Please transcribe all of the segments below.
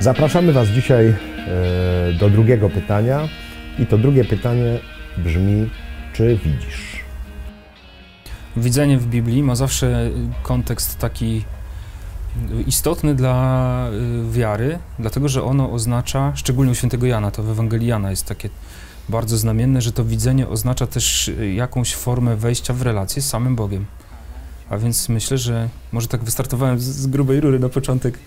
Zapraszamy Was dzisiaj e, do drugiego pytania. I to drugie pytanie brzmi: czy widzisz? Widzenie w Biblii ma zawsze kontekst taki istotny dla y, wiary, dlatego że ono oznacza, szczególnie u świętego Jana, to w Ewangelii Jana jest takie bardzo znamienne, że to widzenie oznacza też y, jakąś formę wejścia w relację z samym Bogiem. A więc myślę, że może tak wystartowałem z, z grubej rury na początek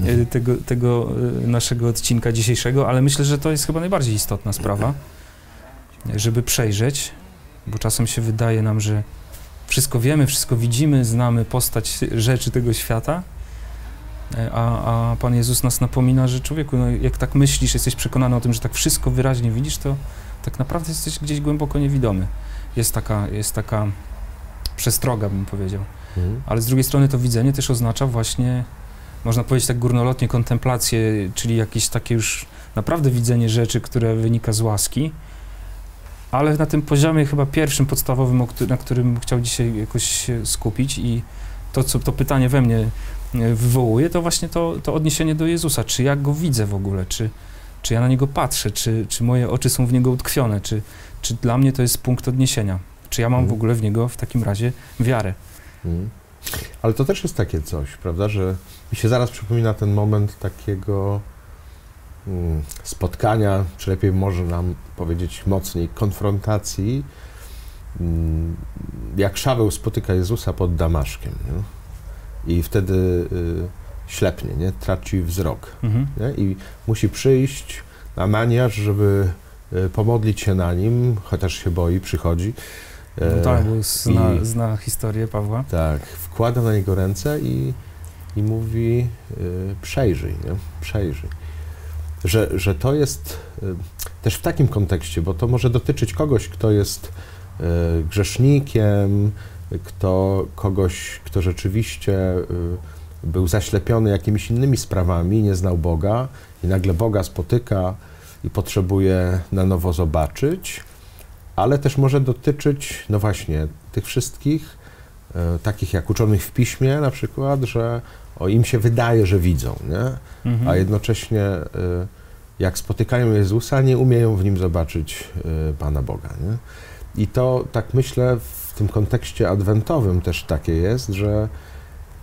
y, tego, tego naszego odcinka dzisiejszego, ale myślę, że to jest chyba najbardziej istotna sprawa, żeby przejrzeć, bo czasem się wydaje nam, że wszystko wiemy, wszystko widzimy, znamy postać rzeczy tego świata, E, a, a Pan Jezus nas napomina, że człowieku, no jak tak myślisz, jesteś przekonany o tym, że tak wszystko wyraźnie widzisz, to tak naprawdę jesteś gdzieś głęboko niewidomy. Jest taka, jest taka przestroga, bym powiedział. Mhm. Ale z drugiej strony to widzenie też oznacza właśnie, można powiedzieć tak górnolotnie, kontemplację, czyli jakieś takie już naprawdę widzenie rzeczy, które wynika z łaski, ale na tym poziomie chyba pierwszym, podstawowym, na którym chciał dzisiaj jakoś się skupić i to, co to pytanie we mnie E, wywołuje, to właśnie to, to odniesienie do Jezusa. Czy ja Go widzę w ogóle? Czy, czy ja na Niego patrzę? Czy, czy moje oczy są w Niego utkwione? Czy, czy dla mnie to jest punkt odniesienia? Czy ja mam w mhm. ogóle w Niego w takim razie wiarę? Mm. Ale to też jest takie coś, prawda, że mi się zaraz przypomina ten moment takiego mm, spotkania, czy lepiej może nam powiedzieć mocniej, konfrontacji, mm, jak Szaweł spotyka Jezusa pod Damaszkiem. Nie? i wtedy y, ślepnie, nie? traci wzrok. Mhm. Nie? I musi przyjść na maniarz, żeby y, pomodlić się na nim, chociaż się boi, przychodzi. No tak, zna, I, zna historię Pawła. Tak, wkłada na niego ręce i, i mówi y, przejrzyj, nie? przejrzyj. Że, że to jest y, też w takim kontekście, bo to może dotyczyć kogoś, kto jest y, grzesznikiem, kto kogoś, kto rzeczywiście był zaślepiony jakimiś innymi sprawami, nie znał Boga i nagle Boga spotyka i potrzebuje na nowo zobaczyć, ale też może dotyczyć, no właśnie, tych wszystkich, y, takich jak uczonych w piśmie na przykład, że o, im się wydaje, że widzą, nie? Mhm. a jednocześnie y, jak spotykają Jezusa, nie umieją w nim zobaczyć Pana Boga. Nie? I to tak myślę w tym kontekście adwentowym też takie jest, że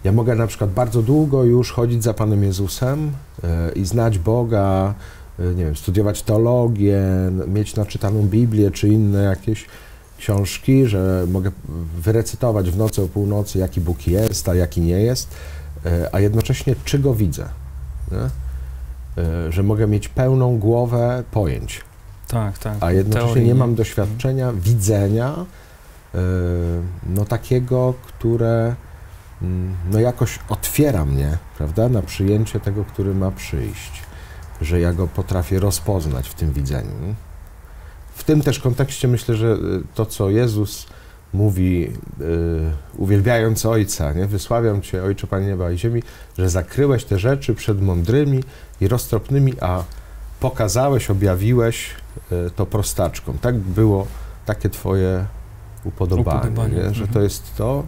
ja mogę na przykład bardzo długo już chodzić za Panem Jezusem e, i znać Boga, e, nie wiem, studiować teologię, mieć naczytaną Biblię czy inne jakieś książki, że mogę wyrecytować w nocy o północy, jaki Bóg jest, a jaki nie jest, e, a jednocześnie czy go widzę. Nie? Że mogę mieć pełną głowę pojęć. Tak, tak. A jednocześnie Teorii. nie mam doświadczenia, widzenia, E, no takiego, które mm, no jakoś otwiera mnie, prawda, na przyjęcie tego, który ma przyjść, że ja go potrafię rozpoznać w tym widzeniu. W tym też kontekście myślę, że e, to, co Jezus mówi, yy, uwielbiając Ojca, nie? wysławiam Cię, Ojcze Panie Nieba i Ziemi, że zakryłeś te rzeczy przed mądrymi i roztropnymi, a pokazałeś, objawiłeś yy, to prostaczkom. Tak było takie Twoje upodobanie, upodobanie. Nie? że to mhm. jest to,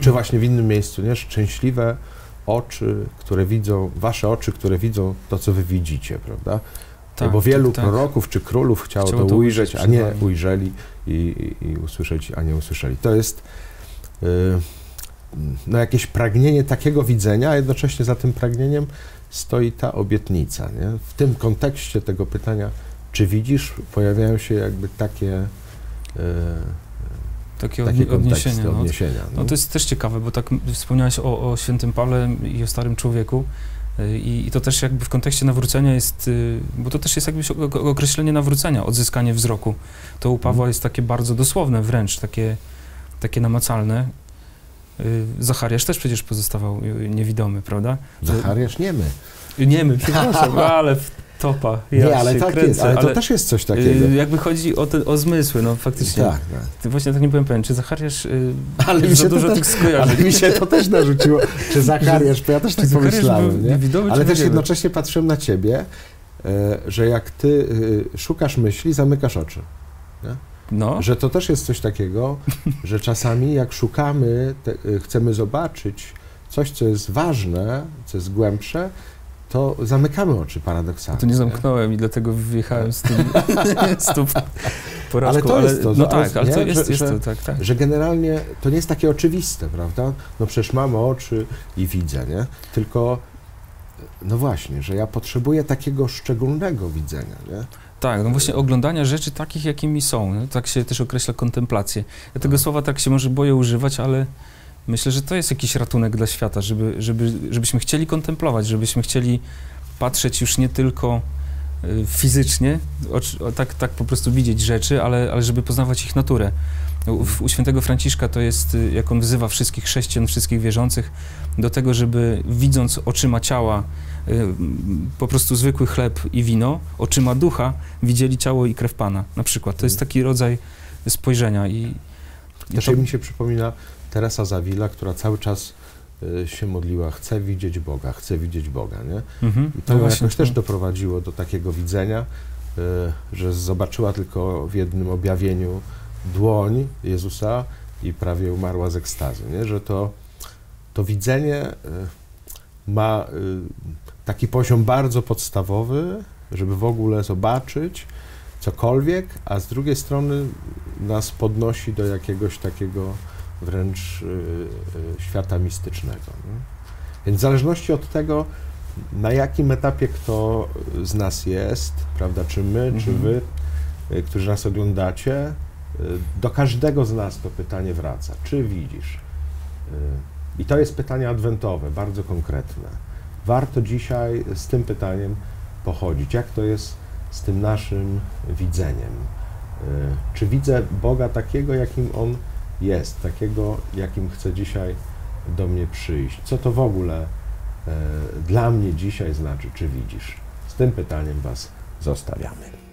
czy właśnie w innym miejscu, nie? szczęśliwe oczy, które widzą, wasze oczy, które widzą to, co wy widzicie, prawda? Tak, bo wielu tak, tak. proroków czy królów chciało, chciało to, ujrzeć, a nie ujrzeli i, i, i, usłyszeć, a nie usłyszeli. To jest yy, no, jakieś pragnienie takiego widzenia, a jednocześnie za tym pragnieniem stoi ta obietnica. Nie? W tym kontekście tego pytania, czy widzisz, pojawiają się jakby takie yy, takie, takie odniesienia. No. odniesienia no. no. to jest też ciekawe, bo tak wspomniałeś o, o świętym Pawle i o starym człowieku. Y, I, I, to też jakby w kontekście nawrócenia jest, y, bo to też jest jakby określenie nawrócenia, odzyskanie wzroku. To u Pawła mhm. jest takie bardzo dosłowne wręcz, takie, takie namacalne. Y, Zachariasz też przecież pozostawał niewidomy, prawda? Zachariasz niemy. Niemy, przepraszam, ale topa. Ja nie, ale tak kręcę, jest, ale, ale, to też jest coś takiego. Yy, jakby chodzi o, te, o zmysły, no faktycznie. Tak, tak. Właśnie tak nie byłem pewien, czy Zachariasz yy, ale mi się dużo tych skojarzeń. Ale mi się to też narzuciło, czy Zachariasz, bo ja też tak pomyślałem, nie? Widomy, ale też jednocześnie patrzyłem na ciebie, yy, że jak ty y, szukasz myśli, zamykasz oczy. Nie? No. Że to też jest coś takiego, że czasami jak szukamy, te, y, chcemy zobaczyć coś, co jest ważne, co jest głębsze, to zamykamy oczy paradoksalnie. To nie zamknąłem i dlatego wyjechałem z tym z tą porażką. Ale to jest to, No tak, ale to jest, Że- jest to, tak, tak. Że generalnie to nie jest takie oczywiste, prawda? No przecież mamy oczy i widzę, nie? Tylko, no właśnie, że ja potrzebuję takiego szczególnego widzenia, nie? Tak, no właśnie oglądania rzeczy takich, jakimi są. Tak się też określa kontemplację. Ja tego No. słowa tak się może boję używać, ale myślę, że to jest jakiś ratunek dla świata, żeby, żeby, żebyśmy chcieli kontemplować, żebyśmy chcieli patrzeć już nie tylko y, fizycznie, tak, tak po prostu widzieć rzeczy, ale, ale żeby poznawać ich naturę. U, u świętego Franciszka to jest, y, jak on wzywa wszystkich chrześcijan, wszystkich wierzących do tego, żeby widząc oczyma ciała y, po prostu zwykły chleb i wino, oczyma ducha widzieli ciało i krew Pana na przykład. To jest taki rodzaj spojrzenia i, i Też to, mi się przypomina Teresa Zawila, która cały czas y, się modliła, chcę widzieć Boga, chcę widzieć Boga, nie? mhm, I to no jakoś też no. doprowadziło do takiego widzenia, y, że zobaczyła tylko w jednym objawieniu dłoń Jezusa i prawie umarła z ekstazy, nie? że to, to widzenie y, ma taki poziom bardzo podstawowy, żeby w ogóle zobaczyć cokolwiek, a z drugiej strony nas podnosi do jakiegoś takiego wręcz y, y, świata mistycznego. Nie? Więc w zależności od tego, na jakim etapie kto z nas jest, prawda, czy my, czy Mhm. wy, y, którzy nas oglądacie, do każdego z nas to pytanie wraca. Czy widzisz? I to jest pytanie adwentowe, bardzo konkretne. Warto dzisiaj z tym pytaniem pochodzić. Jak to jest z tym naszym widzeniem? Czy widzę Boga takiego, jakim On jest, takiego, jakim chce dzisiaj do mnie przyjść? Co to w ogóle e, dla mnie dzisiaj znaczy, czy widzisz? Z tym pytaniem Was zostawiamy.